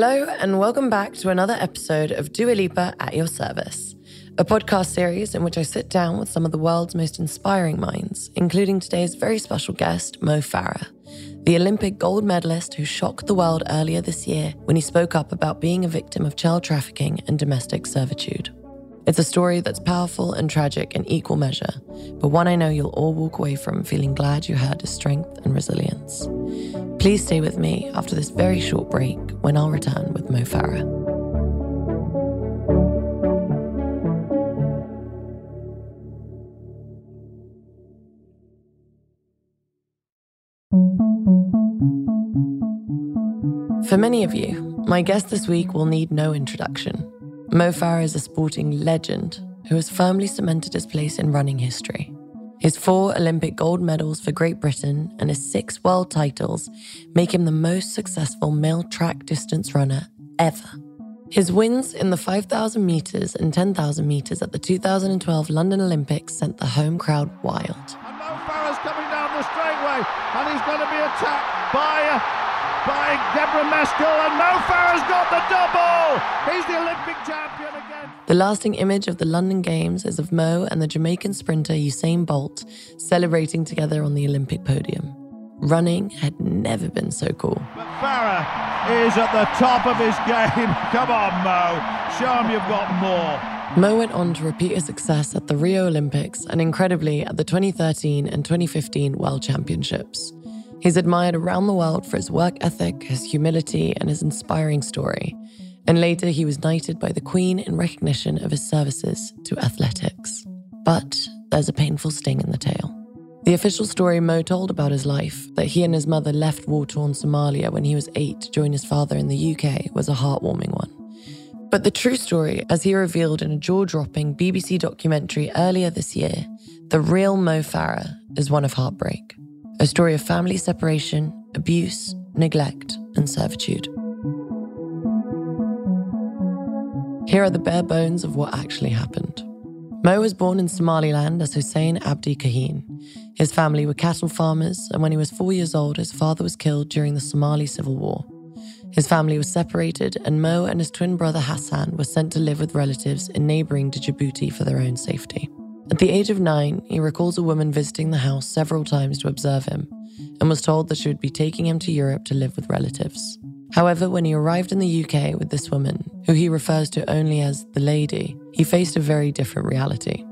Hello, and welcome back to another episode of Dua Lipa at Your Service, a podcast series in which I sit down with some of the world's most inspiring minds, including today's very special guest, Mo Farah, the Olympic gold medalist who shocked the world earlier this year when he spoke up about being a victim of child trafficking and domestic servitude. It's a story that's powerful and tragic in equal measure, but one I know you'll all walk away from feeling glad you heard his strength and resilience. Please stay with me after this very short break when I'll return with Mo Farah. For many of you, my guest this week will need no introduction. Mo Farah is a sporting legend who has firmly cemented his place in running history. His four Olympic gold medals for Great Britain and his six world titles make him the most successful male track distance runner ever. His wins in the 5,000 metres and 10,000 metres at the 2012 London Olympics sent the home crowd wild. And Mo Farah's coming down the straightaway, and he's going to be attacked by uh, by Gebremeskel, and Mo Farah's got the double. He's the Olympic champion again. The lasting image of the London Games is of Mo and the Jamaican sprinter Usain Bolt celebrating together on the Olympic podium. Running had never been so cool. But Farah is at the top of his game. Come on, Mo. Show him you've got more. Mo went on to repeat his success at the Rio Olympics and incredibly at the 2013 and 2015 World Championships. He's admired around the world for his work ethic, his humility, and his inspiring story. And later, he was knighted by the Queen in recognition of his services to athletics. But there's a painful sting in the tale. The official story Mo told about his life, that he and his mother left war torn Somalia when he was eight to join his father in the UK, was a heartwarming one. But the true story, as he revealed in a jaw dropping BBC documentary earlier this year, the real Mo Farah, is one of heartbreak a story of family separation, abuse, neglect, and servitude. Here are the bare bones of what actually happened. Mo was born in Somaliland as Hussein Abdi Kahin. His family were cattle farmers, and when he was four years old, his father was killed during the Somali Civil War. His family was separated, and Mo and his twin brother Hassan were sent to live with relatives in neighboring Djibouti for their own safety. At the age of nine, he recalls a woman visiting the house several times to observe him and was told that she would be taking him to Europe to live with relatives. However, when he arrived in the UK with this woman, who he refers to only as the lady, he faced a very different reality.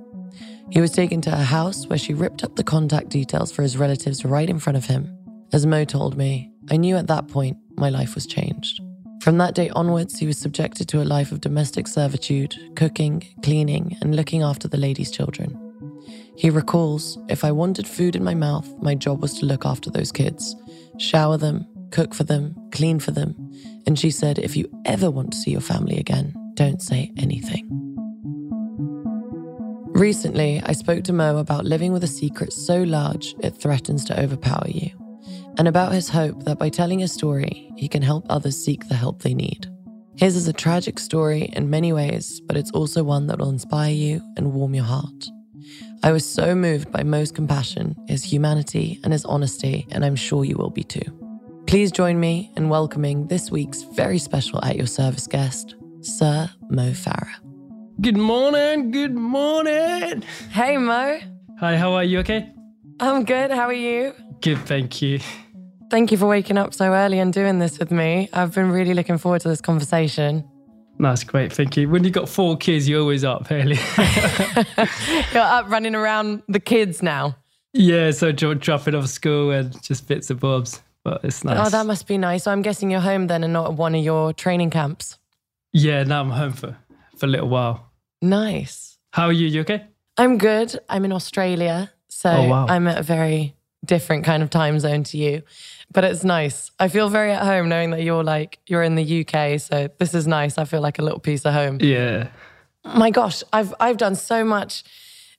He was taken to a house where she ripped up the contact details for his relatives right in front of him. As Mo told me, I knew at that point my life was changed. From that day onwards, he was subjected to a life of domestic servitude, cooking, cleaning, and looking after the lady's children. He recalls if I wanted food in my mouth, my job was to look after those kids, shower them, cook for them, clean for them. And she said, if you ever want to see your family again, don't say anything. Recently, I spoke to Mo about living with a secret so large it threatens to overpower you and about his hope that by telling his story, he can help others seek the help they need. His is a tragic story in many ways, but it's also one that will inspire you and warm your heart. I was so moved by Mo's compassion, his humanity, and his honesty, and I'm sure you will be too. Please join me in welcoming this week's very special at your service guest, Sir Mo Farah. Good morning, good morning. Hey, Mo. Hi, how are you? Okay? I'm good. How are you? Good, thank you. Thank you for waking up so early and doing this with me. I've been really looking forward to this conversation. That's great, thank you. When you've got four kids, you're always up early. You're up running around the kids now. yeah, so dro- dropping off school and just bits and bobs, but it's oh, nice. Oh, that must be nice. So I'm guessing you're home then and not at one of your training camps. yeah, now I'm home for, for a little while. Nice. How are you? You okay? I'm good. I'm in Australia. So Oh, wow. I'm at a very different kind of time zone to you. But it's nice. I feel very at home knowing that you're like, you're in the UK. So this is nice. I feel like a little piece of home. Yeah. my gosh, I've I've done so much.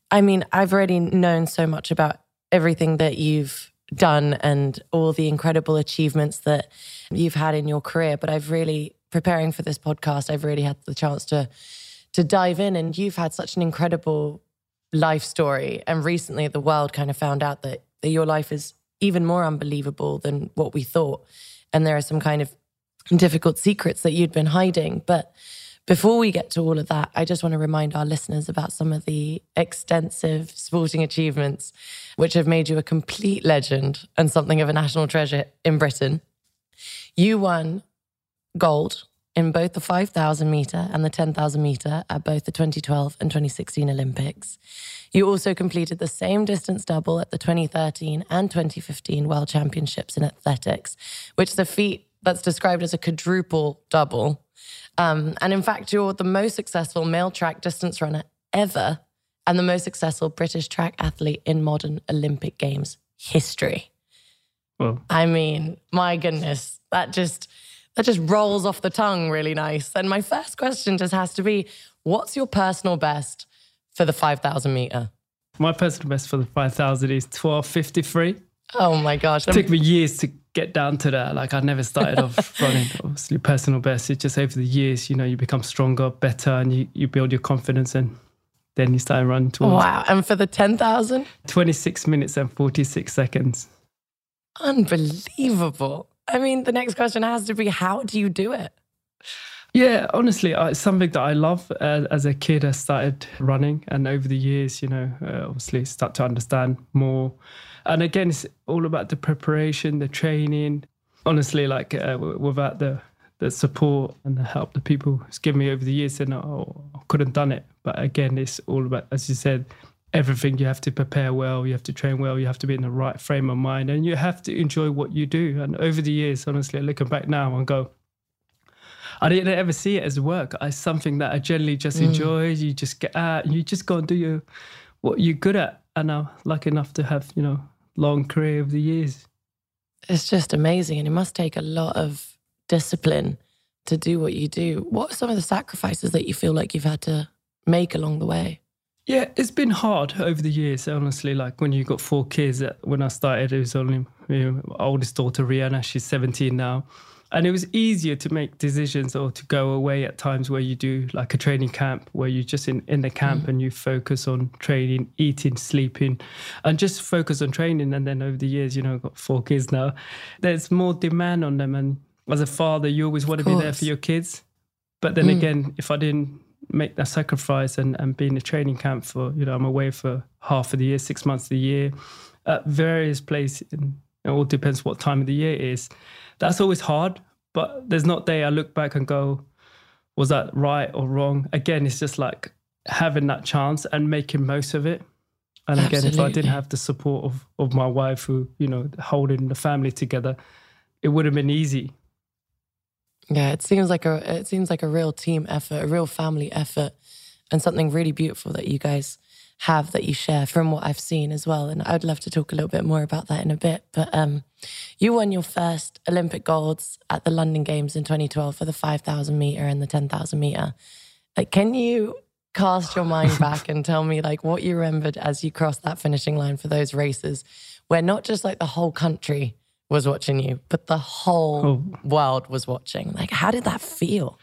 I mean, I've already known so much about everything that you've done and all the incredible achievements that you've had in your career. But I've really preparing for this podcast, I've really had the chance to to dive in and you've had such an incredible life story. And recently the world kind of found out that, that your life is even more unbelievable than what we thought. And there are some kind of difficult secrets that you'd been hiding. But before we get to all of that, I just want to remind our listeners about some of the extensive sporting achievements which have made you a complete legend and something of a national treasure in Britain. You won gold in both the 5,000 meter and the 10,000 meter at both the 2012 and 2016 Olympics. You also completed the same distance double at the 2013 and 2015 World Championships in athletics, which is a feat that's described as a quadruple double. Um, and in fact, you're the most successful male track distance runner ever and the most successful British track athlete in modern Olympic Games history. Well, I mean, my goodness, that just that just rolls off the tongue really nice. And my first question just has to be what's your personal best for the 5,000 meter? my personal best for the 5,000 is 1253. Oh my gosh. It took me years to get down to that. Like I never started off running, obviously personal best. It's just over the years, you know, you become stronger, better, and you, you build your confidence and then you start running towards Wow. And for the 10,000? 26 minutes and 46 seconds. Unbelievable. I mean, the next question has to be how do you do it? Yeah, honestly, it's something that I love. Uh, as a kid, I started running, and over the years, you know, uh, obviously start to understand more. And again, it's all about the preparation, the training. Honestly, like uh, without the the support and the help that people has given me over the years, then oh, I couldn't done it. But again, it's all about, as you said, everything. You have to prepare well, you have to train well, you have to be in the right frame of mind, and you have to enjoy what you do. And over the years, honestly, looking back now and go, I didn't ever see it as work. It's something that I generally just enjoy. You just get out, and you just go and do your what you're good at. And I'm lucky enough to have, you know, long career over the years. It's just amazing. And it must take a lot of discipline to do what you do. What are some of the sacrifices that you feel like you've had to make along the way? Yeah, it's been hard over the years, honestly. Like when you got four kids, uh, when I started, it was only you know, oldest daughter, Rhianna, she's 17 now. And it was easier to make decisions or to go away at times where you do like a training camp, where you're just in, in the camp mm. and you focus on training, eating, sleeping, and just focus on training. And then over the years, you know, I've got four kids now, there's more demand on them. And as a father, you always want to be there for your kids. But then mm. again, if I didn't make that sacrifice and, and be in a training camp for, you know, I'm away for half of the year, six months of the year, at various places, and it all depends what time of the year it is. That's always hard, but there's not day I look back and go, was that right or wrong? Again, it's just like having that chance and making most of it. And again, if I didn't have the support of, of my wife who, you know, holding the family together, it would have been easy. Yeah, it seems like a it seems like a real team effort, a real family effort, and something really beautiful that you guys have that you share from what I've seen as well. And I'd love to talk a little bit more about that in a bit. But um, you won your first Olympic golds at the London Games in 2012 for the 5,000 meter and the 10,000 meter. Like, can you cast your mind back and tell me like what you remembered as you crossed that finishing line for those races, where not just like the whole country was watching you, but the whole Oh. world was watching. Like, how did that feel?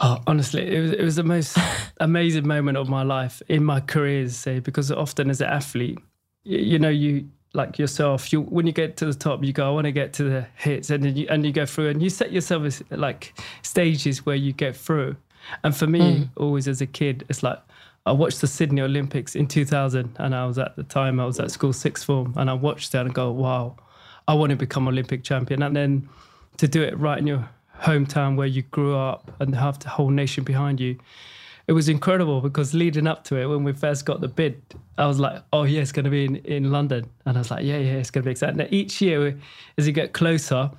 Oh, honestly, it was it was the most amazing moment of my life in my career, say, because often as an athlete, you, you know, you like yourself, you when you get to the top, you go, I want to get to the hits, and then you and you go through, and you set yourself as like stages where you get through. And for me, hmm. always as a kid, it's like I watched the Sydney Olympics in 2000, and I was at the time I was at school sixth form, and I watched that and go, wow, I want to become Olympic champion, and then to do it right in your hometown where you grew up and have the whole nation behind you. It was incredible because leading up to it, when we first got the bid, I was like, oh, yeah, it's going to be in, in London. And I was like, yeah, yeah, it's going to be exciting. Each year, as you get closer,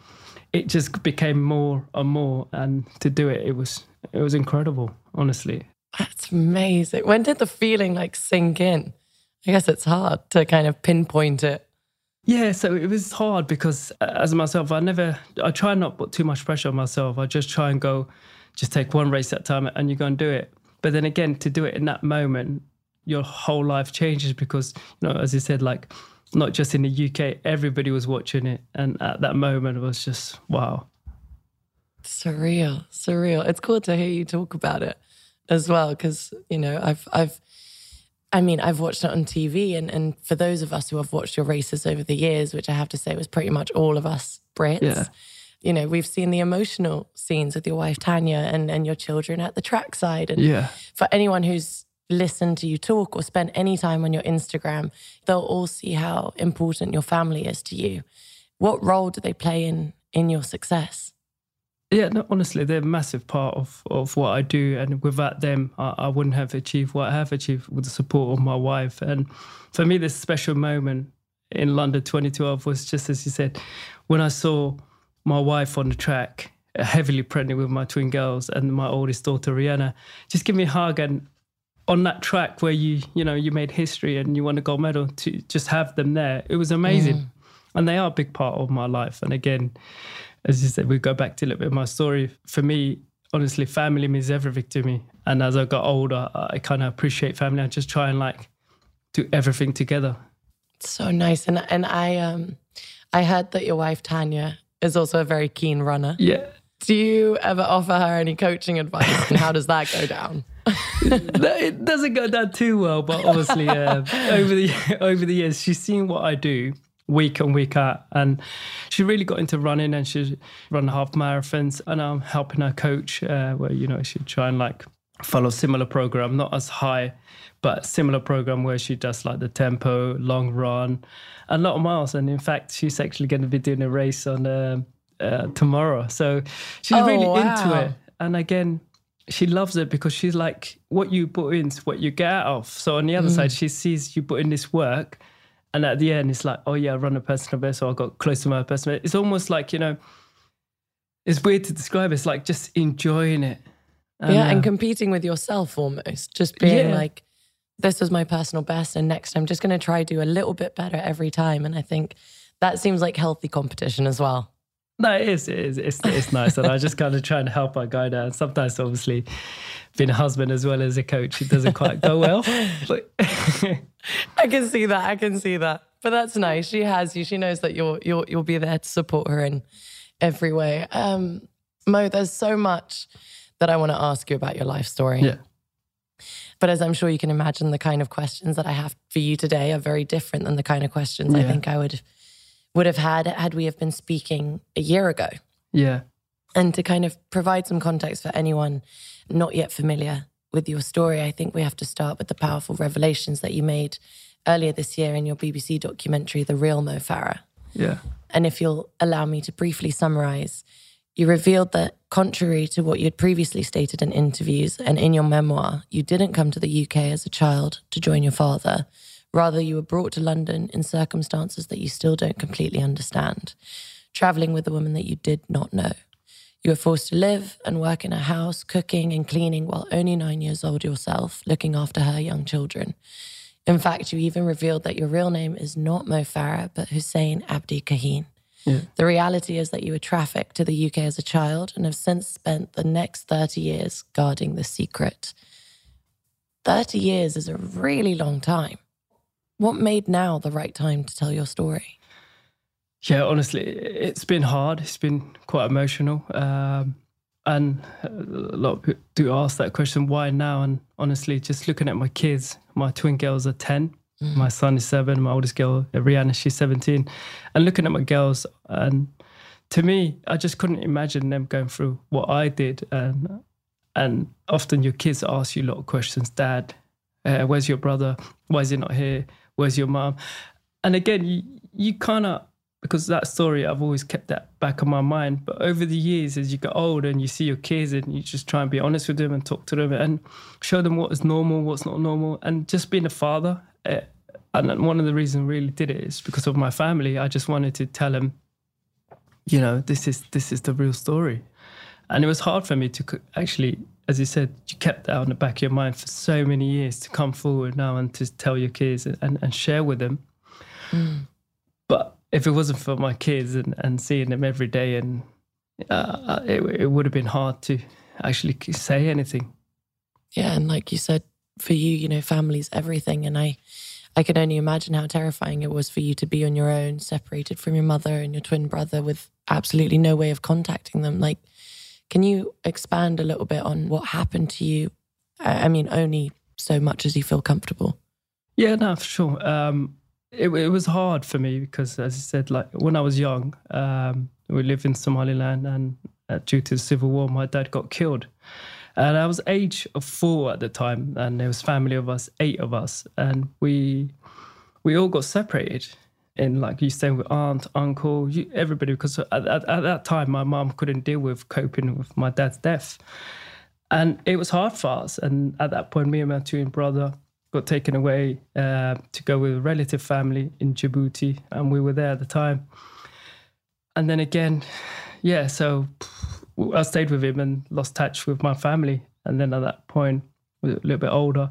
it just became more and more. And to do it, it was it was incredible, honestly. That's amazing. When did the feeling like sink in? I guess it's hard to kind of pinpoint it. Yeah, so it was hard because uh, as myself, I never, I try not put too much pressure on myself. I just try and go, just take one race at a time and you go and do it. But then again, to do it in that moment, your whole life changes because, you know, as you said, like not just in the UK, everybody was watching it. And at that moment, it was just, wow. Surreal, surreal. It's cool to hear you talk about it as well, because you know I've I've. I mean, I've watched it on TV, and, and for those of us who have watched your races over the years, which I have to say was pretty much all of us Brits, Yeah. you know, we've seen the emotional scenes with your wife Tanya and, and your children at the trackside. And Yeah. for anyone who's listened to you talk or spent any time on your Instagram, they'll all see how important your family is to you. What role do they play in in your success? Yeah, no, honestly, they're a massive part of, of what I do. And without them, I, I wouldn't have achieved what I have achieved with the support of my wife. And for me, this special moment in London 2012 was just as you said, when I saw my wife on the track, heavily pregnant with my twin girls and my oldest daughter, Rhianna, just give me a hug. And on that track where you, you know, you made history and you won a gold medal, to just have them there, it was amazing. Mm. And they are a big part of my life. And again, as you said, we go back to a little bit of my story. For me, honestly, family means everything to me. And as I got older, I kind of appreciate family. I just try and like do everything together. So nice. And and I um I heard that your wife Tanya is also a very keen runner. Yeah. Do you ever offer her any coaching advice and how does that go down? It doesn't go down too well, but obviously uh, over the over the years, she's seen what I do week on week out, and she really got into running, and she run half marathons, and I'm helping her coach, uh, where you know she try and like follow similar program, not as high, but similar program where she does like the tempo, long run, a lot of miles, and in fact, she's actually going to be doing a race on uh, uh, tomorrow, so she's Oh, really wow. into it, and again she loves it because she's like, what you put in is what you get out of. So on the other side, she sees you put in this work, and at the end, it's like, oh yeah, I run a personal best, so I got close to my personal. best. It's almost like you know, it's weird to describe. It's like just enjoying it. yeah, and uh, competing with yourself almost. Just being Yeah. like, this was my personal best, and next I'm just going to try do a little bit better every time. And I think that seems like healthy competition as well. No, it is. It is. It's, it's nice. And I just kind of try and help our guy. And sometimes, obviously, being a husband as well as a coach, it doesn't quite go well. But I can see that. I can see that. But that's nice. She has you. She knows that you'll you'll you'll be there to support her in every way. Um, Mo, there's so much that I want to ask you about your life story. yeah. But as I'm sure you can imagine, the kind of questions that I have for you today are very different than the kind of questions I think I would would have had had we have been speaking a year ago. Yeah. And to kind of provide some context for anyone not yet familiar with your story, I think we have to start with the powerful revelations that you made earlier this year in your BBC documentary, The Real Mo Farah. Yeah. And if you'll allow me to briefly summarize, you revealed that, contrary to what you'd previously stated in interviews and in your memoir, you didn't come to the UK as a child to join your father. Rather, you were brought to London in circumstances that you still don't completely understand, traveling with a woman that you did not know. You were forced to live and work in a house, cooking and cleaning while only nine years old yourself, looking after her young children. In fact, you even revealed that your real name is not Mo Farah, but Hussein Abdi Kahin. The reality is that you were trafficked to the UK as a child and have since spent the next 30 years guarding the secret. 30 years is a really long time. What made now the right time to tell your story? Yeah, honestly, it's been hard. It's been quite emotional. Um, and a lot of people do ask that question, why now? And honestly, just looking at my kids, my twin girls are 10, my son is seven, my oldest girl, Rhianna, she's 17. And looking at my girls, and to me, I just couldn't imagine them going through what I did. And, and often your kids ask you a lot of questions Dad, uh, where's your brother? Why is he not here? Where's your mom? And again, you, you kind of, because that story, I've always kept that back of my mind. But over the years, as you get older and you see your kids and you just try and be honest with them and talk to them and show them what is normal, what's not normal. And just being a father, uh, and one of the reasons I really did it is because of my family. I just wanted to tell them, you know, this is this is the real story. And it was hard for me to actually, as you said, you kept that on the back of your mind for so many years to come forward now and to tell your kids and, and share with them. But if it wasn't for my kids and, and seeing them every day, and uh, it, it would have been hard to actually say anything. Yeah, and like you said, for you, you know, family's everything. And I I can only imagine how terrifying it was for you to be on your own, separated from your mother and your twin brother with absolutely no way of contacting them. Like, can you expand a little bit on what happened to you? I mean, only so much as you feel comfortable. Yeah, no, for sure. Um, it, it was hard for me because, as I said, like when I was young, um, We live in Somaliland, and uh, due to the civil war, my dad got killed. And I was age of four at the time, and there was family of us, eight of us, and we we all got separated. And like you staying with aunt, uncle, you, everybody, because at, at, at that time my mom couldn't deal with coping with my dad's death, and it was hard for us. And at that point, me and my twin brother got taken away uh, to go with a relative family in Djibouti, and we were there at the time. And then again, yeah, so I stayed with him and lost touch with my family. And then at that point, a little bit older,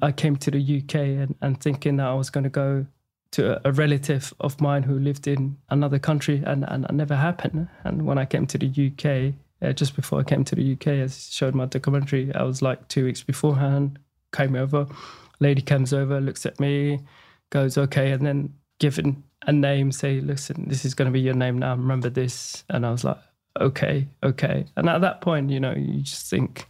I came to the UK and, and thinking that I was going to go to a, a, relative of mine who lived in another country, and, and it never happened. And when I came to the UK, uh, just before I came to the UK, as showed my documentary, I was like two weeks beforehand, came over, lady comes over, looks at me, goes, okay, and then given a name, say, listen, this is going to be your name now, remember this. And I was like, okay, okay. And at that point, you know, you just think,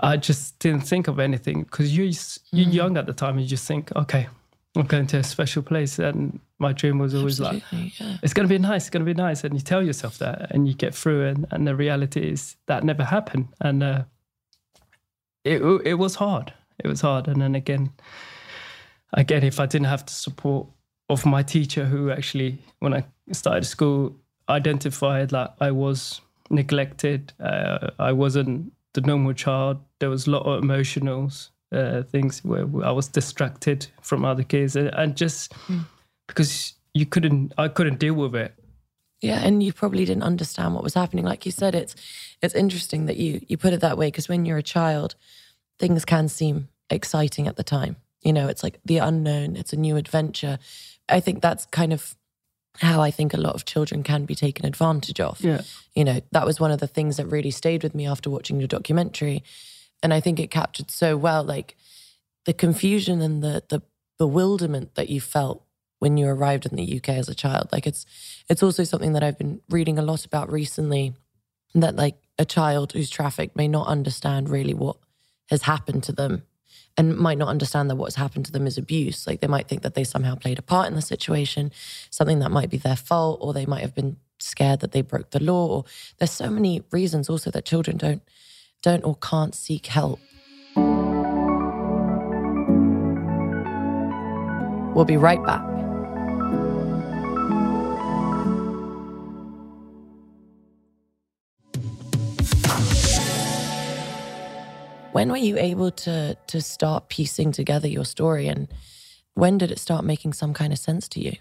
I just didn't think of anything because you're, you're mm. young at the time. You just think, okay, I'm going to a special place. And my dream was always Absolutely, like, yeah. it's going to be nice, it's going to be nice. And you tell yourself that and you get through. And, and the reality is that never happened. And uh, it, it was hard. It was hard. And then again, again, if I didn't have the support of my teacher, who actually, when I started school, identified that I was neglected, uh, I wasn't the normal child. There was a lot of emotionals uh, things where I was distracted from other kids, and, and just mm. because you couldn't, I couldn't deal with it. Yeah, and you probably didn't understand what was happening. Like you said, it's it's interesting that you you put it that way because when you're a child, things can seem exciting at the time. You know, it's like the unknown, it's a new adventure. I think that's kind of how I think a lot of children can be taken advantage of. Yeah. You know, that was one of the things that really stayed with me after watching your documentary. And I think it captured so well like the confusion and the the bewilderment that you felt when you arrived in the UK as a child. Like it's it's also something that I've been reading a lot about recently that like a child who's trafficked may not understand really what has happened to them and might not understand that what's happened to them is abuse. Like they might think that they somehow played a part in the situation, something that might be their fault, or they might have been scared that they broke the law. Or there's so many reasons also that children don't don't or can't seek help. We'll be right back. when were you able to to start piecing together your story and when did it start making some kind of sense to you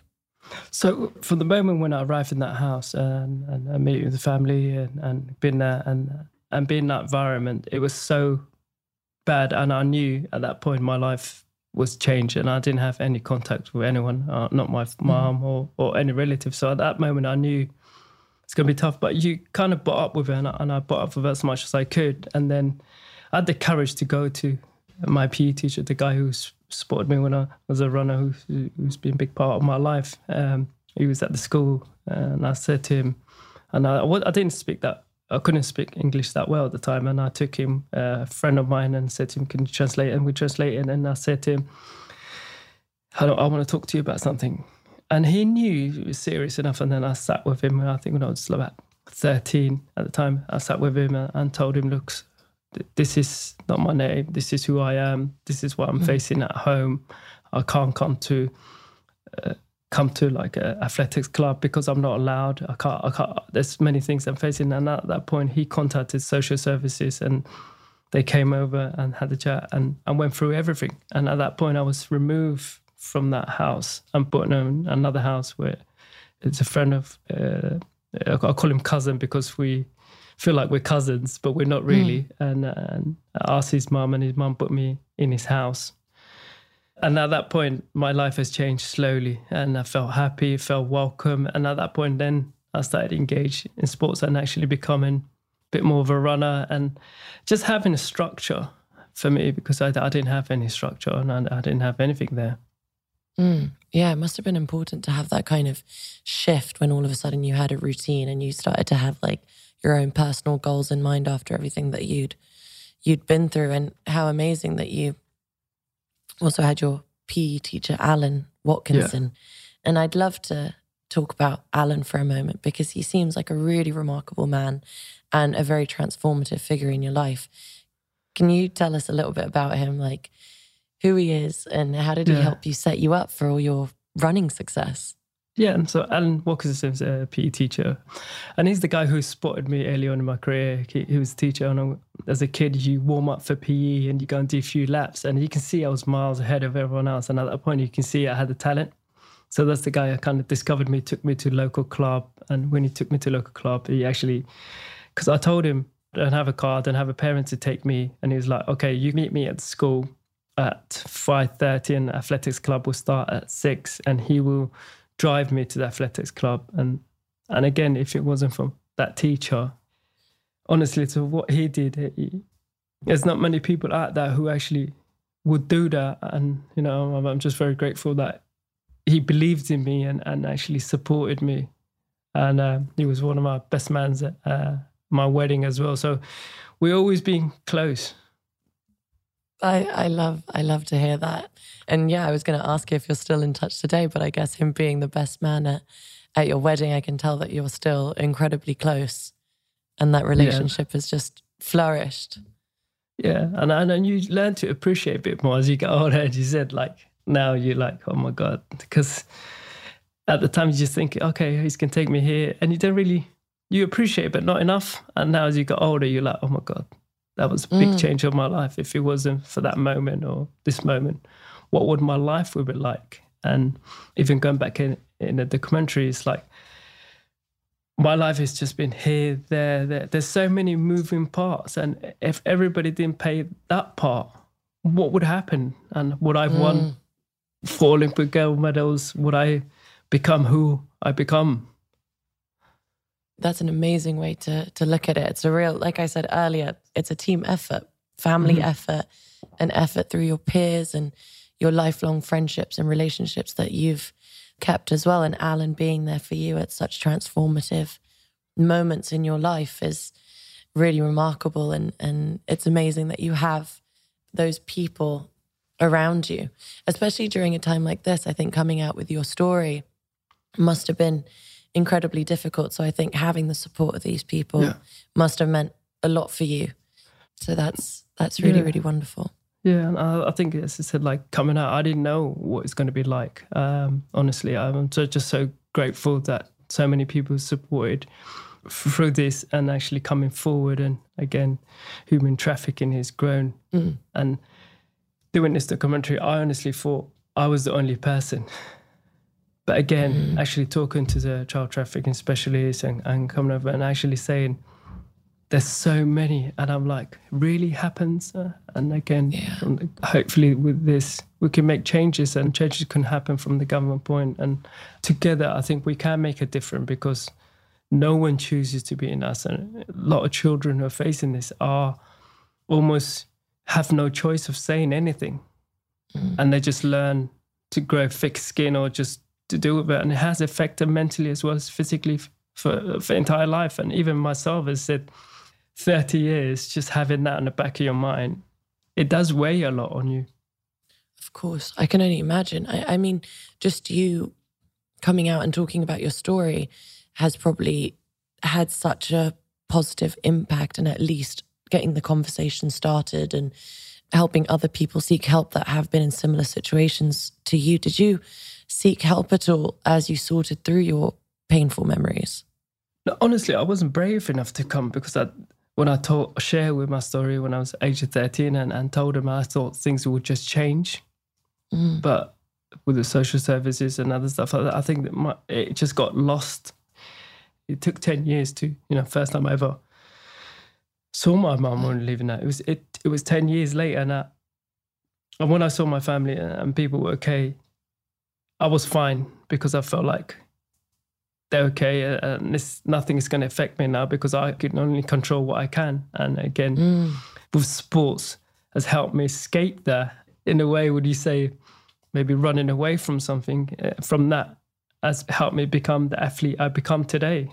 so from the moment when i arrived in that house and, and met with the family and, and been there and and being in that environment it was so bad and i knew at that point my life was changed and i didn't have any contact with anyone uh, not my mom mm. or, or any relative so at that moment i knew it's going to be tough but you kind of brought up with it and I, and I brought up with it as much as i could and then I had the courage to go to my PE teacher, the guy who supported me when I was a runner, who's, who's been a big part of my life. Um, he was at the school, and I said to him, and I, I didn't speak that, I couldn't speak English that well at the time, and I took him, a friend of mine, and said to him, "Can you translate?" And we translated, and I said to him, "I, I want to talk to you about something." And he knew he was serious enough, and then I sat with him. I think when I was about 13 at the time, I sat with him and told him, "Look, this is not my name. This is who I am. This is what I'm mm. facing at home. I can't come to uh, come to like a athletics club because I'm not allowed. I can't. I can't. There's many things I'm facing. And at that point, he contacted social services and they came over and had a chat and, and went through everything. And at that point, I was removed from that house and put in another house where it's a friend of. Uh, I call him cousin because we feel like we're cousins, but we're not really. Mm. And, and I asked his mum, and his mum put me in his house. And at that point, my life has changed slowly, and I felt happy, felt welcome. And at that point, then I started engage in sports and actually becoming a bit more of a runner and just having a structure for me because I, I didn't have any structure and I, I didn't have anything there. Mm, yeah, it must have been important to have that kind of shift when all of a sudden you had a routine and you started to have like your own personal goals in mind after everything that you'd you'd been through and how amazing that you also had your PE teacher Alan Watkinson. Yeah. And I'd love to talk about Alan for a moment because he seems like a really remarkable man and a very transformative figure in your life. Can you tell us a little bit about him, like who he is and how did he Yeah. help you set you up for all your running success? Yeah, and so Alan Watkinson is a PE teacher, and he's the guy who spotted me early on in my career. He, he was a teacher, and I- as a kid, you warm up for PE and you go and do a few laps, and you can see I was miles ahead of everyone else. And at that point, you can see I had the talent. So that's the guy who kind of discovered me, took me to local club, and when he took me to local club, he actually, because I told him I don't have a car, I don't have a parent to take me, and he was like, "Okay, you meet me at school at five thirty, and athletics club will start at six, and he will." Drive me to the athletics club. And and again if it wasn't from that teacher honestly to what he did he, there's not many people out there who actually would do that. And you know I'm, I'm just very grateful that he believed in me and, and actually supported me. And uh, he was one of my best mans at uh, my wedding as well. So we always been close I, I love I love to hear that. And yeah, I was going to ask you if you're still in touch today, but I guess him being the best man at, at your wedding, I can tell that you're still incredibly close, and that relationship has just flourished. Yeah, and and and you learn to appreciate a bit more as you get older. As you said, like now you're like, oh my god, because at the time you just think, okay, he's gonna take me here, and you don't really you appreciate, it, but not enough. And now as you get older, you're like, oh my god, that was a big mm. change of my life. If it wasn't for that moment or this moment, what would my life would be like? And even going back in in the documentary, it's like my life has just been here, there, there. There's so many moving parts, and if everybody didn't pay that part, what would happen? And would I have won four Olympic gold medals? Would I become who I become? That's an amazing way to to look at it. It's a real, like I said earlier, it's a team effort, family mm-hmm. effort, an effort through your peers and your lifelong friendships and relationships that you've kept as well. And Alan being there for you at such transformative moments in your life is really remarkable. And and it's amazing that you have those people around you, especially during a time like this. I think coming out with your story must have been incredibly difficult. So I think having the support of these people Yeah. must have meant a lot for you. So that's that's really Yeah. really wonderful. Yeah, and I, I think as I said, like coming out, I didn't know what it's going to be like. Um, honestly, I'm so, just so grateful that so many people supported through this and actually coming forward. And again, human trafficking has grown. And doing this documentary, I honestly thought I was the only person. But again, actually talking to the child trafficking specialists and, and coming over and actually saying, there's so many and i'm like really happens Uh, and again Yeah. hopefully with this we can make changes and changes can happen from the government point. point and together i think we can make a difference because no one chooses to be in us. And a lot of children who are facing this are almost have no choice of saying anything. And they just learn to grow thick skin or just to deal with it and it has affected mentally as well as physically for for entire life and even myself has said 30 years just having that in the back of your mind it does weigh a lot on you Of course, I can only imagine. I, I mean, just you coming out and talking about your story has probably had such a positive impact, and at least getting the conversation started and helping other people seek help that have been in similar situations to you. Did you seek help at all as you sorted through your painful memories? No, honestly i wasn't brave enough to come because I, when i told share with my story when i was age of 13 and, and told them i thought things would just change. Mm. But with the social services and other stuff like that, i think that my, it just got lost. It took 10 years to you know first time i ever saw my mum when leaving that it was it it was 10 years later and, I, and when i saw my family and people were okay i was fine because i felt like they're okay uh, and this nothing is going to affect me now because i can only control what i can and again with sports has helped me escape that in a way would you say maybe running away from something uh, from that has helped me become the athlete i become today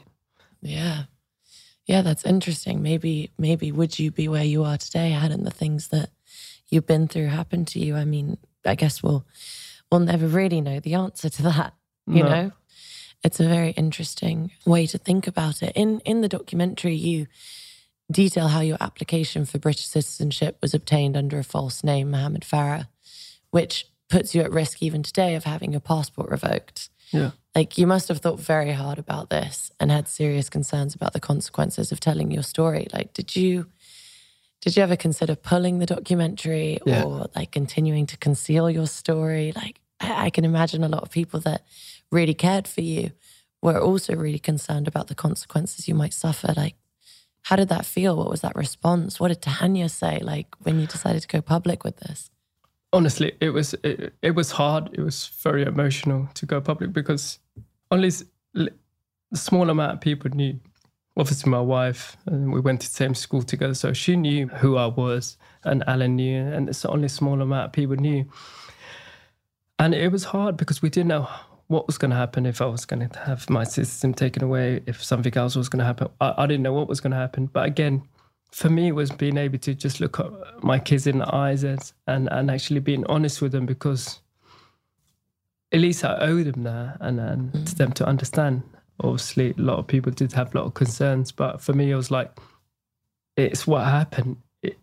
Yeah. Yeah, that's interesting. Maybe maybe would you be where you are today hadn't the things that you've been through happened to you? I mean, I guess we'll we'll never really know the answer to that, you No. know? It's a very interesting way to think about it. In in the documentary, you detail how your application for British citizenship was obtained under a false name, Mohammed Farah, which puts you at risk even today of having your passport revoked. Yeah. Like you must have thought very hard about this and had serious concerns about the consequences of telling your story. Like, did you did you ever consider pulling the documentary Yeah. or like continuing to conceal your story? Like, I, I can imagine a lot of people that really cared for you were also really concerned about the consequences you might suffer. Like, how did that feel? What was that response? What did Tanya say? Like when you decided to go public with this? honestly it was it, it was hard it was very emotional to go public because only a small amount of people knew obviously my wife and we went to the same school together so she knew who i was and alan knew and it's only a small amount of people knew. And it was hard because we didn't know what was going to happen if i was going to have my system taken away if something else was going to happen. I, I didn't know what was going to happen but again for me it was being able to just look at my kids in the eyes and and, and actually being honest with them because at least I owe them that and, and to mm. them to understand. Obviously, a lot of people did have a lot of concerns, but for me, it was like, it's what happened. It,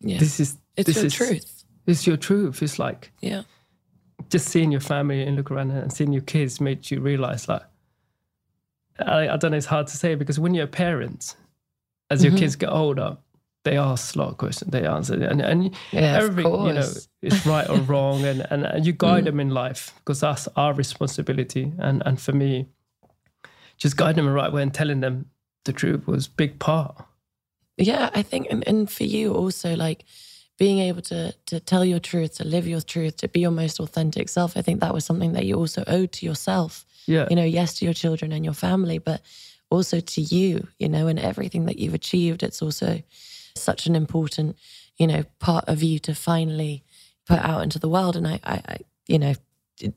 Yeah. This is it's this your is truth. It's your truth. It's like Yeah. just seeing your family and look around and seeing your kids made you realize like I, I don't know it's hard to say because when you're a parent as your Mhm. kids get older they ask a lot of questions they answer and, and Yeah, everything you know course. is right or wrong and, and, and you guide Mm. them in life because that's our responsibility and and for me just guiding them the right way and telling them the truth was big part Yeah, I think, and, and for you also, like being able to to tell your truth, to live your truth, to be your most authentic self. I think that was something that you also owed to yourself. yeah You know, yes, to your children and your family, but also to you. You know, and everything that you've achieved. It's also such an important, you know, part of you to finally put out into the world. And I, I, I you know,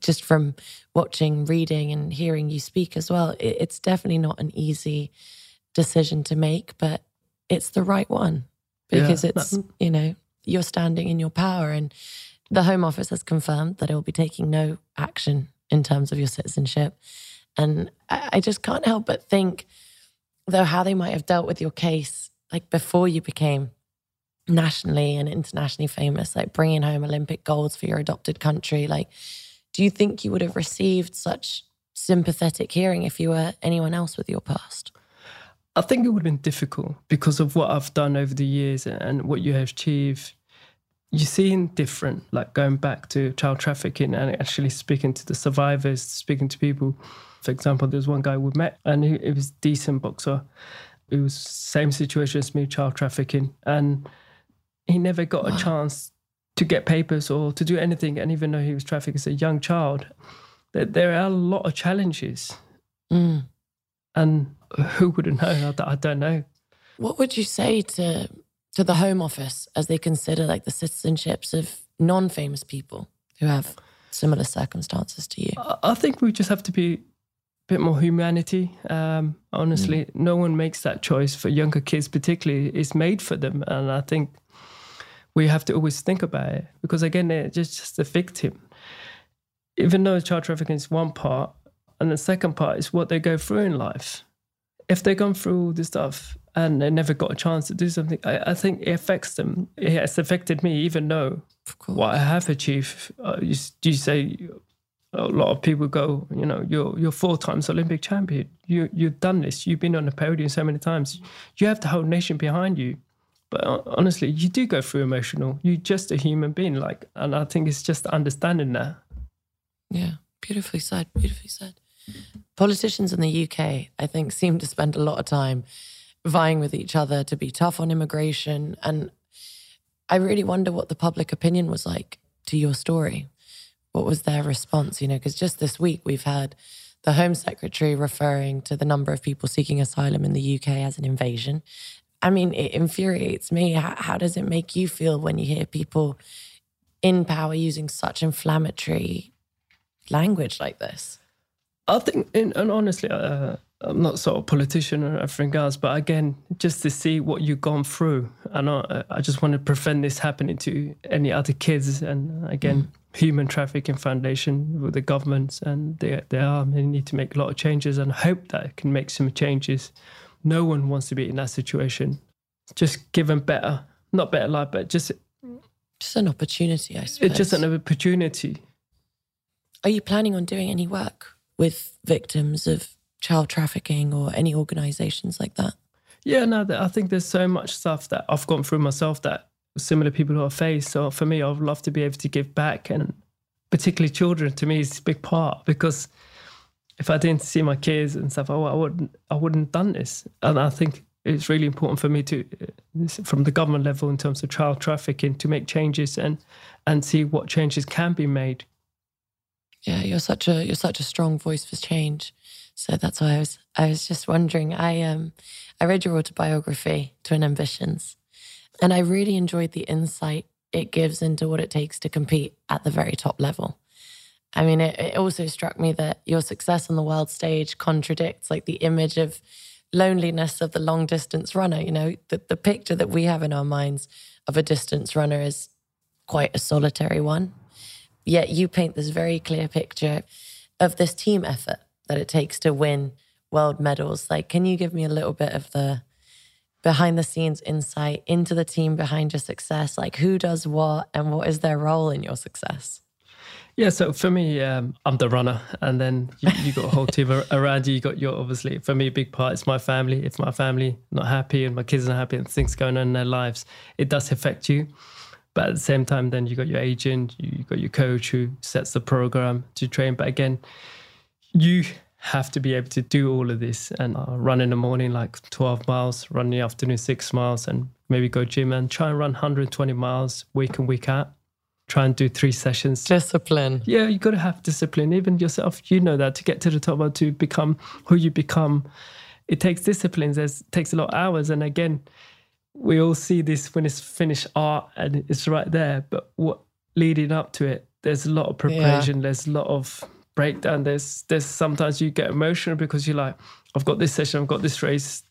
just from watching, reading, and hearing you speak as well, it, it's definitely not an easy decision to make, but it's the right one Yeah. because it's, you know, you're standing in your power. And the Home Office has confirmed that it will be taking no action in terms of your citizenship. And I, I just can't help but think, though, how they might have dealt with your case, like before you became nationally and internationally famous, like bringing home Olympic golds for your adopted country. Like, do you think you would have received such sympathetic hearing if you were anyone else with your past? I think it would have been difficult because of what I've done over the years and what you have achieved. You're seeing different, like going back to child trafficking and actually speaking to the survivors, speaking to people. For example, there's one guy we met and he, he was a decent boxer. It was same situation as me, child trafficking, and he never got a chance to get papers or to do anything. And even though he was trafficked as a young child, there, there are a lot of challenges. Mm. And who would have known? I don't know. What would you say to to the Home Office as they consider like the citizenships of non-famous people who have similar circumstances to you? I- I think we just have to be a bit more humanity. Um, honestly, no one makes that choice for younger kids, particularly. It's made for them, and I think we have to always think about it because again, they're just, just a victim. Even though child trafficking is one part, and the second part is what they go through in life. If they've gone through all this stuff and they never got a chance to do something, I, I think it affects them. It has affected me, even though what I have achieved. Uh, you, you say a lot of people go, you know, you're you're four times Olympic champion. You you've done this. You've been on the podium so many times. You have the whole nation behind you. But honestly, you do go through emotional. You're just a human being, like, and I think it's just understanding that. Yeah, beautifully said. Beautifully said. Politicians in the UK, I think, seem to spend a lot of time vying with each other to be tough on immigration. And I really wonder what the public opinion was like to your story. What was their response? You know, because just this week we've had the Home Secretary referring to the number of people seeking asylum in the UK as an invasion. I mean, it infuriates me. How, how does it make you feel when you hear people in power using such inflammatory language like this? I think, and, and honestly, uh, I'm not sort of politician or everything else, but again, just to see what you've gone through, and I, I just want to prevent this happening to any other kids. And again, human trafficking foundation with the governments and they, they are they need to make a lot of changes and hope that it can make some changes no one wants to be in that situation just give them better not better life but just just an opportunity i suppose it's just an opportunity are you planning on doing any work with victims of child trafficking or any organizations like that yeah no i think there's so much stuff that i've gone through myself that similar people who are faced. So for me, I would love to be able to give back, and particularly children. To me, is a big part because if I didn't see my kids and stuff, I, I wouldn't I wouldn't done this. And I think it's really important for me to, from the government level, in terms of child trafficking, to make changes and and see what changes can be made. Yeah, you're such a you're such a strong voice for change. So that's why I was I was just wondering. I um I read your autobiography, Twin Ambitions, and I really enjoyed the insight it gives into what it takes to compete at the very top level. I mean, it, it, also struck me that your success on the world stage contradicts like the image of loneliness of the long distance runner. You know, the, the picture that we have in our minds of a distance runner is quite a solitary one. Yet you paint this very clear picture of this team effort that it takes to win world medals. Like, can you give me a little bit of the behind the scenes insight into the team behind your success? Like who does what and what is their role in your success? Yeah, so for me, um, I'm the runner, and then you, you got a whole team around you. You got your obviously for me, a big part. It's my family. If my family not happy and my kids are happy and things going on in their lives, it does affect you. But at the same time, then you got your agent, you got your coach who sets the program to train. But again, you have to be able to do all of this and uh, run in the morning like 12 miles, run in the afternoon six miles, and maybe go gym and try and run 120 miles week in, week out. Try and do three sessions. Discipline. Yeah, you got to have discipline. Even yourself, you know that to get to the top or to become who you become, it takes discipline. There's, it takes a lot of hours. And again, we all see this when it's finished art and it's right there. But what leading up to it, there's a lot of preparation. Yeah. There's a lot of breakdown. There's there's sometimes you get emotional because you're like, I've got this session, I've got this race.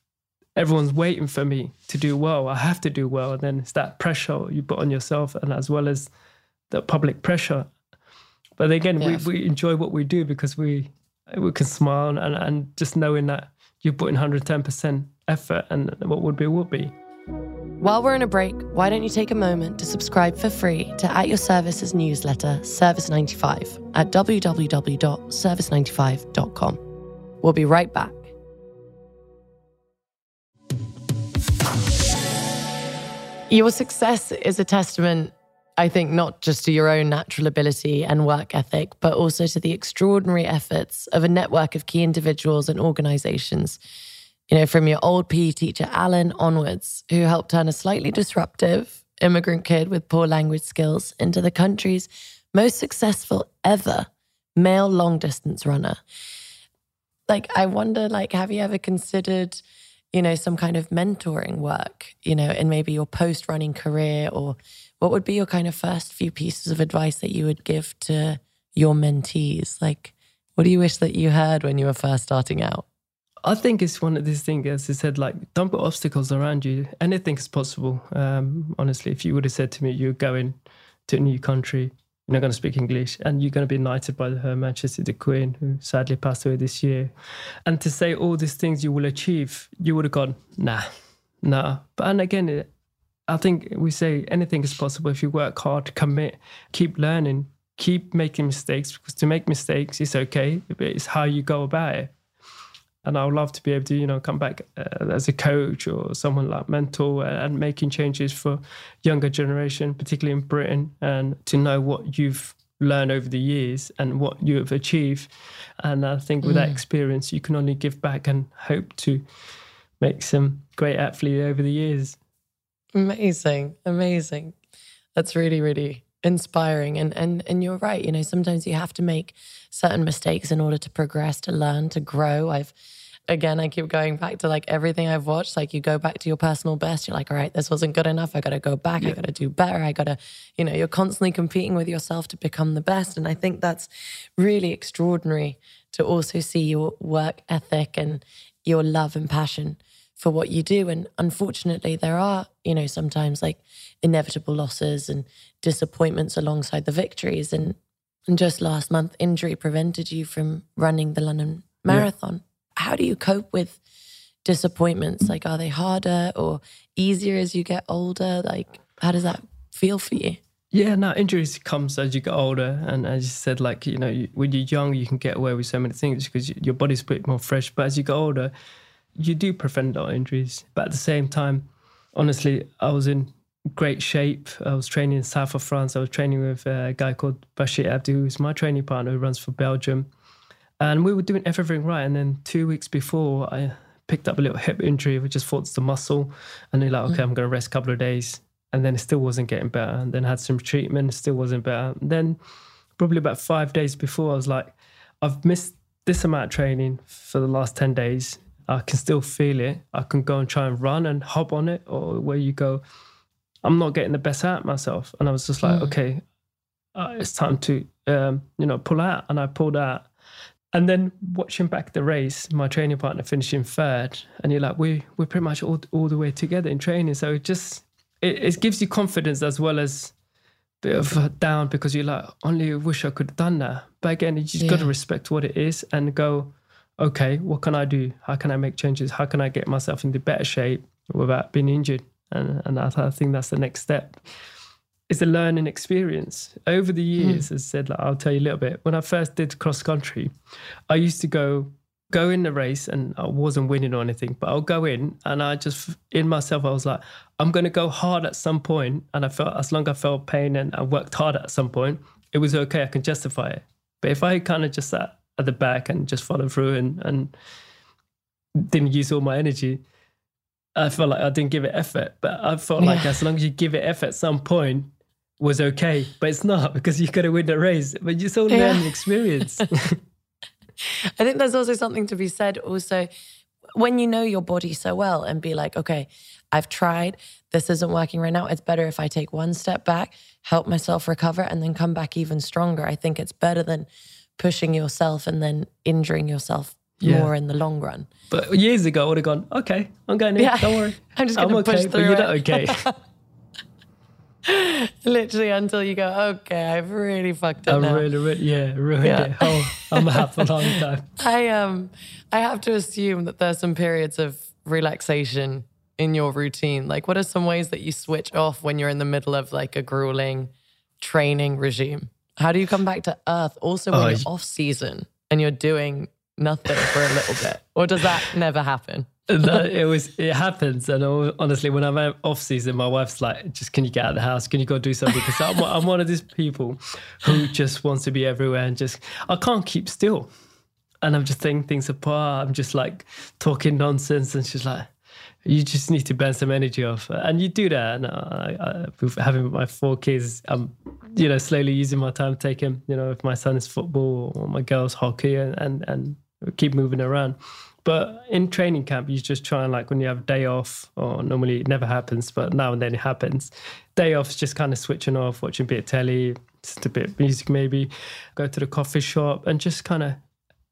Everyone's waiting for me to do well. I have to do well. And then it's that pressure you put on yourself and as well as the public pressure. But again, yeah. we, we enjoy what we do because we we can smile and, and just knowing that you're putting 110% effort and what would be would be. While we're in a break, why don't you take a moment to subscribe for free to At Your Service's newsletter, Service 95, at www.service95.com. We'll be right back. Your success is a testament, I think, not just to your own natural ability and work ethic, but also to the extraordinary efforts of a network of key individuals and organizations you know, from your old PE teacher, Alan, onwards, who helped turn a slightly disruptive immigrant kid with poor language skills into the country's most successful ever male long distance runner. Like, I wonder, like, have you ever considered, you know, some kind of mentoring work, you know, in maybe your post running career, or what would be your kind of first few pieces of advice that you would give to your mentees? Like, what do you wish that you heard when you were first starting out? I think it's one of these things, as I said, like don't put obstacles around you. Anything is possible. Um, honestly, if you would have said to me, you're going to a new country, you're not going to speak English, and you're going to be knighted by Her Majesty the Queen, who sadly passed away this year, and to say all these things you will achieve, you would have gone, nah, nah. But and again, I think we say anything is possible if you work hard, commit, keep learning, keep making mistakes, because to make mistakes is okay. It's how you go about it and I would love to be able to, you know, come back uh, as a coach or someone like mentor and making changes for younger generation, particularly in Britain, and to know what you've learned over the years and what you have achieved. And I think with mm. that experience, you can only give back and hope to make some great athlete over the years. Amazing, amazing. That's really, really inspiring. And and and you're right. You know, sometimes you have to make certain mistakes in order to progress, to learn, to grow. I've again, I keep going back to like everything I've watched. Like you go back to your personal best, you're like, all right, this wasn't good enough. I got to go back. Yeah. I got to do better. I got to, you know, you're constantly competing with yourself to become the best. And I think that's really extraordinary to also see your work ethic and your love and passion for what you do. And unfortunately, there are, you know, sometimes like inevitable losses and disappointments alongside the victories. And, and just last month, injury prevented you from running the London Marathon. Yeah. How do you cope with disappointments? Like, are they harder or easier as you get older? Like, how does that feel for you? Yeah, no, injuries comes as you get older, and as you said, like you know, when you're young, you can get away with so many things because your body's a bit more fresh. But as you get older, you do prevent our injuries. But at the same time, honestly, I was in great shape. I was training in south of France. I was training with a guy called Bashir Abdi, who's my training partner, who runs for Belgium, and we were doing everything right. And then two weeks before, I picked up a little hip injury. which just thought it's the muscle, and they're like, okay, mm. I'm going to rest a couple of days and then it still wasn't getting better. And then had some treatment, still wasn't better. And then probably about five days before, I was like, I've missed this amount of training for the last 10 days. I can still feel it. I can go and try and run and hop on it, or where you go, I'm not getting the best out of myself. And I was just like, mm. okay, uh, it's time to, um, you know, pull out. And I pulled out. And then watching back the race, my training partner finishing third, and you're like, we we're pretty much all all the way together in training. So it just it, it gives you confidence as well as a bit of a down because you're like, only wish I could have done that. But again, you just yeah. got to respect what it is and go, okay, what can I do? How can I make changes? How can I get myself into better shape without being injured? And, and I, I think that's the next step. It's a learning experience. Over the hmm. years, mm. as I said, like, I'll tell you a little bit. When I first did cross country, I used to go go in the race and I wasn't winning or anything, but I'll go in and I just in myself I was like, I'm gonna go hard at some point. point, and I felt as long as I felt pain and I worked hard at some point, it was okay. I can justify it. But if I kind of just sat at the back and just followed through and and didn't use all my energy, I felt like I didn't give it effort. But I felt yeah. like as long as you give it effort at some point, was okay. But it's not because you got to win the race. But you still learn yeah. experience. I think there's also something to be said also when you know your body so well and be like, okay, I've tried, this isn't working right now. It's better if I take one step back, help myself recover, and then come back even stronger. I think it's better than pushing yourself and then injuring yourself yeah. more in the long run. But years ago, I would have gone, okay, I'm going in. Yeah. Don't worry. I'm just going to push okay, through. But you're not okay. Literally until you go, okay, I've really fucked up. i'm really, really, yeah, ruined yeah. it. Oh, I'm half a long time. I um, I have to assume that there's some periods of relaxation in your routine. Like, what are some ways that you switch off when you're in the middle of like a grueling training regime? How do you come back to earth? Also, when oh, you're off season and you're doing nothing for a little bit, or does that never happen? it was it happens. And honestly when i'm off season my wife's like just can you get out of the house? Can you go do something? Because I'm, I'm one of these people who just wants to be everywhere and just i can't keep still. And i'm just thinking things apart. I'm just like talking nonsense and she's like you just need to burn some energy off and you do that and I, I, having my four kids i'm you know slowly using my time taking you know if my son is football or my girl's hockey and and, and keep moving around but in training camp, you just try and like when you have a day off, or normally it never happens, but now and then it happens. Day off is just kind of switching off, watching a bit of telly, just a bit of music maybe, go to the coffee shop and just kind of a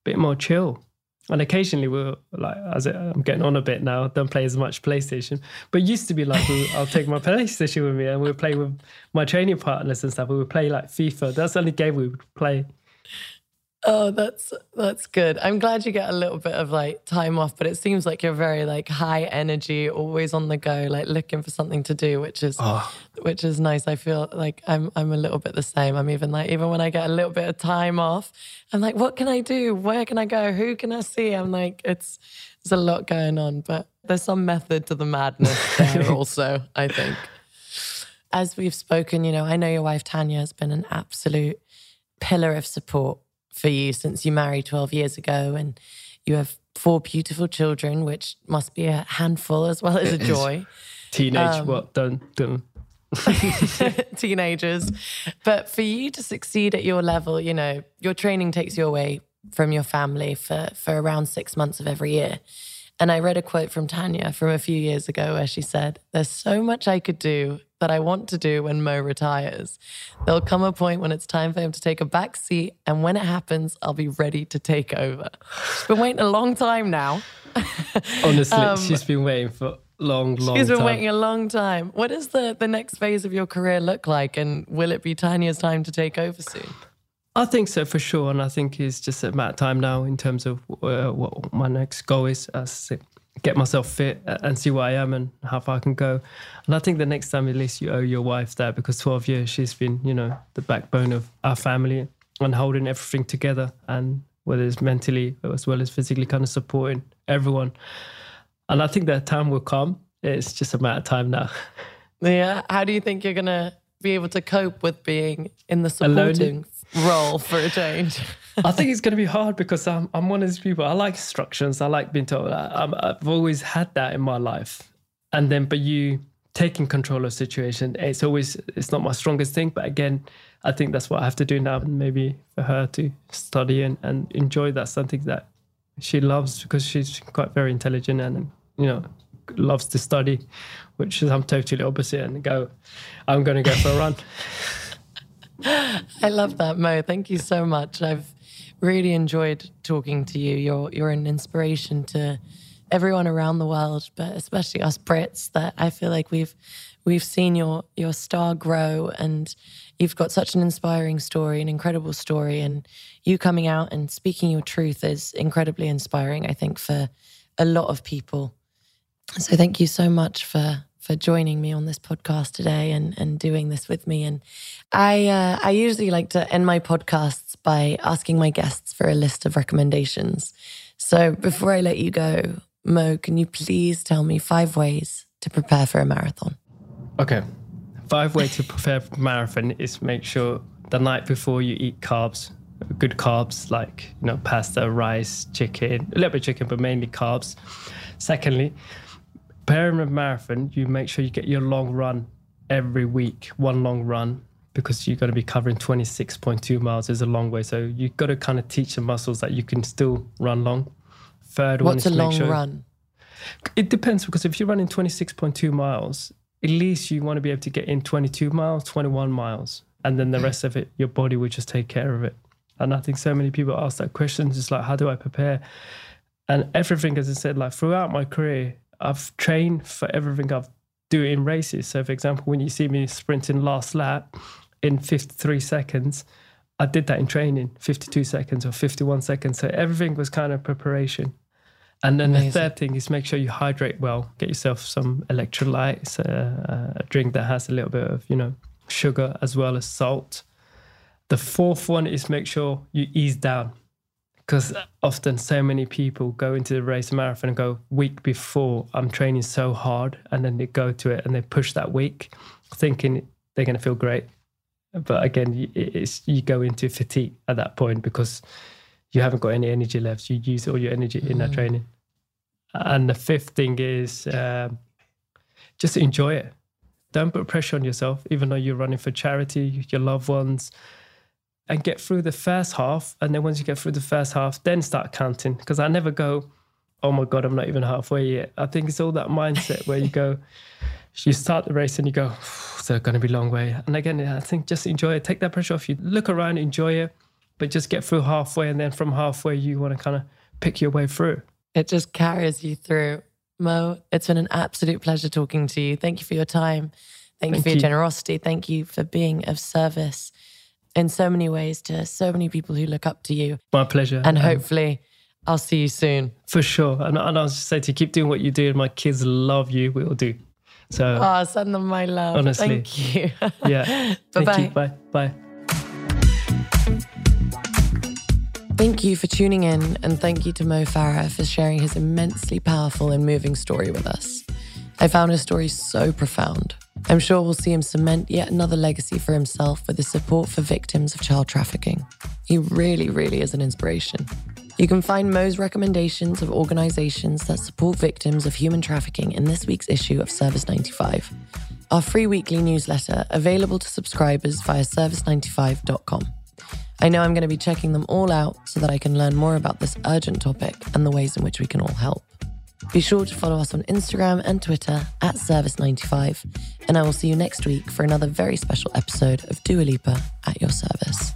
bit more chill. And occasionally we'll like as I'm getting on a bit now, don't play as much PlayStation. But used to be like I'll take my PlayStation with me and we'll play with my training partners and stuff. We would play like FIFA. That's the only game we would play. Oh, that's that's good. I'm glad you get a little bit of like time off, but it seems like you're very like high energy, always on the go, like looking for something to do, which is oh. which is nice. I feel like I'm I'm a little bit the same. I'm even like even when I get a little bit of time off, I'm like, what can I do? Where can I go? Who can I see? I'm like, it's there's a lot going on, but there's some method to the madness there also, I think. As we've spoken, you know, I know your wife Tania has been an absolute pillar of support for you since you married 12 years ago and you have four beautiful children, which must be a handful as well as a joy. Teenage, um, what? Don't, don't. teenagers. But for you to succeed at your level, you know, your training takes you away from your family for, for around six months of every year. And I read a quote from Tania from a few years ago where she said, There's so much I could do that I want to do when Mo retires. There'll come a point when it's time for him to take a back seat, and when it happens, I'll be ready to take over. She's been waiting a long time now. Honestly, um, she's been waiting for long, long. She's been time. waiting a long time. What does the the next phase of your career look like, and will it be Tania's time to take over soon? I think so for sure, and I think it's just a matter of time now in terms of uh, what my next goal is. As get myself fit and see where I am and how far I can go. And I think the next time, at least, you owe your wife that because 12 years she's been, you know, the backbone of our family and holding everything together, and whether it's mentally as well as physically, kind of supporting everyone. And I think that time will come. It's just a matter of time now. Yeah. How do you think you're gonna be able to cope with being in the supporting Alone. role for a change? I think it's going to be hard because I'm I'm one of these people. I like instructions. I like being told. Uh, I, I've always had that in my life, and then but you taking control of situation. It's always it's not my strongest thing. But again, I think that's what I have to do now. Maybe for her to study and, and enjoy that something that she loves because she's quite very intelligent and you know loves to study, which is I'm totally opposite and go. I'm going to go for a run. I love that, Mo. Thank you so much. I've really enjoyed talking to you. You're you're an inspiration to everyone around the world, but especially us Brits. That I feel like we've we've seen your your star grow, and you've got such an inspiring story, an incredible story, and you coming out and speaking your truth is incredibly inspiring. I think for a lot of people. So thank you so much for for joining me on this podcast today and and doing this with me. And I uh, I usually like to end my podcasts by asking my guests for a list of recommendations. So before I let you go, Mo, can you please tell me five ways to prepare for a marathon? Okay, five ways to prepare for marathon is make sure the night before you eat carbs good carbs like you know pasta rice chicken a little bit chicken but mainly carbs secondly preparing a marathon, you make sure you get your long run every week, one long run, because you're going to be covering 26.2 miles is a long way. So you've got to kind of teach the muscles that you can still run long. Third What's one is a long sure, run? It depends because if you're running 26.2 miles, at least you want to be able to get in 22 miles, 21 miles, and then the rest of it, your body will just take care of it. And I think so many people ask that question, just like, how do I prepare? And everything, as I said, like throughout my career, I've trained for everything I've do in races. So, for example, when you see me sprinting last lap in 53 seconds, I did that in training, 52 seconds or 51 seconds. So everything was kind of preparation. And then Amazing. the third thing is make sure you hydrate well. Get yourself some electrolytes, uh, a drink that has a little bit of, you know, sugar as well as salt. The fourth one is make sure you ease down because often so many people go into the race marathon and go week before i'm training so hard and then they go to it and they push that week thinking they're going to feel great but again it's you go into fatigue at that point because you haven't got any energy left you use all your energy in that mm. training and the fifth thing is um, just enjoy it don't put pressure on yourself even though you're running for charity your loved ones and get through the first half. And then once you get through the first half, then start counting. Because I never go, oh my God, I'm not even halfway yet. I think it's all that mindset where you go, you start the race and you go, it's going to be a long way. And again, I think just enjoy it. Take that pressure off. You look around, enjoy it, but just get through halfway. And then from halfway, you want to kind of pick your way through. It just carries you through. Mo, it's been an absolute pleasure talking to you. Thank you for your time. Thank, Thank you for your you. generosity. Thank you for being of service in so many ways to so many people who look up to you. My pleasure. And um, hopefully, I'll see you soon. For sure. And, and I'll just say to you, keep doing what you do, and my kids love you. We will do. So, oh, send them my love. Honestly. Thank you. yeah. bye bye. Bye. Bye. Thank you for tuning in, and thank you to Mo Farah for sharing his immensely powerful and moving story with us. I found his story so profound. I'm sure we'll see him cement yet another legacy for himself with his support for victims of child trafficking. He really, really is an inspiration. You can find Mo's recommendations of organizations that support victims of human trafficking in this week's issue of Service 95, our free weekly newsletter available to subscribers via service95.com. I know I'm going to be checking them all out so that I can learn more about this urgent topic and the ways in which we can all help. Be sure to follow us on Instagram and Twitter at Service95, and I will see you next week for another very special episode of Dua Lipa at your service.